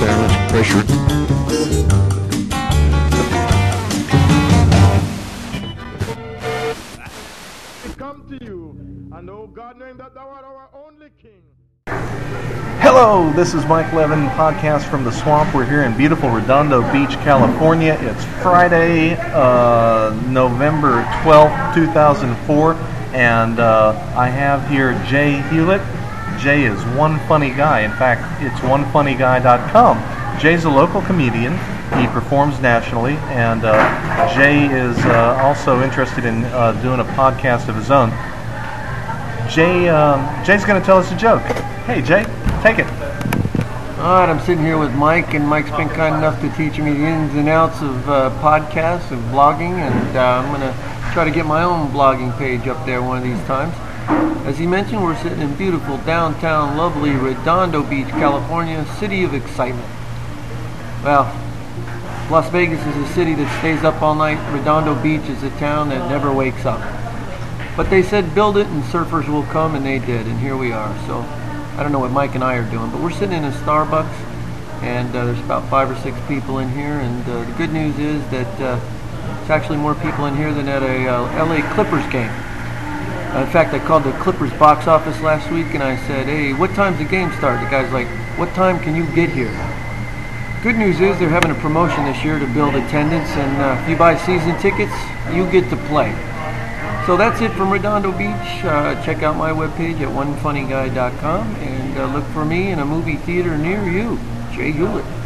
Damage pressure. come to you, and oh God, knowing that thou art our only King. Hello, this is Mike Levin, podcast from the swamp. We're here in beautiful Redondo Beach, California. It's Friday, uh, November 12th, 2004, and uh, I have here Jay Hewlett. Jay is one funny guy. In fact, it's onefunnyguy.com. Jay's a local comedian. He performs nationally, and uh, Jay is uh, also interested in uh, doing a podcast of his own. Jay, um, Jay's going to tell us a joke. Hey, Jay, take it. All right, I'm sitting here with Mike, and Mike's been kind enough to teach me the ins and outs of uh, podcasts, of blogging, and uh, I'm going to try to get my own blogging page up there one of these times. As he mentioned, we're sitting in beautiful downtown, lovely Redondo Beach, California, city of excitement. Well, Las Vegas is a city that stays up all night. Redondo Beach is a town that never wakes up. But they said build it and surfers will come, and they did, and here we are. So I don't know what Mike and I are doing, but we're sitting in a Starbucks, and uh, there's about five or six people in here. And uh, the good news is that uh, it's actually more people in here than at a uh, LA Clippers game. In fact, I called the Clippers box office last week, and I said, "Hey, what time's the game start?" The guy's like, "What time can you get here?" Good news is they're having a promotion this year to build attendance, and uh, if you buy season tickets, you get to play. So that's it from Redondo Beach. Uh, check out my webpage at onefunnyguy.com and uh, look for me in a movie theater near you. Jay Hewlett.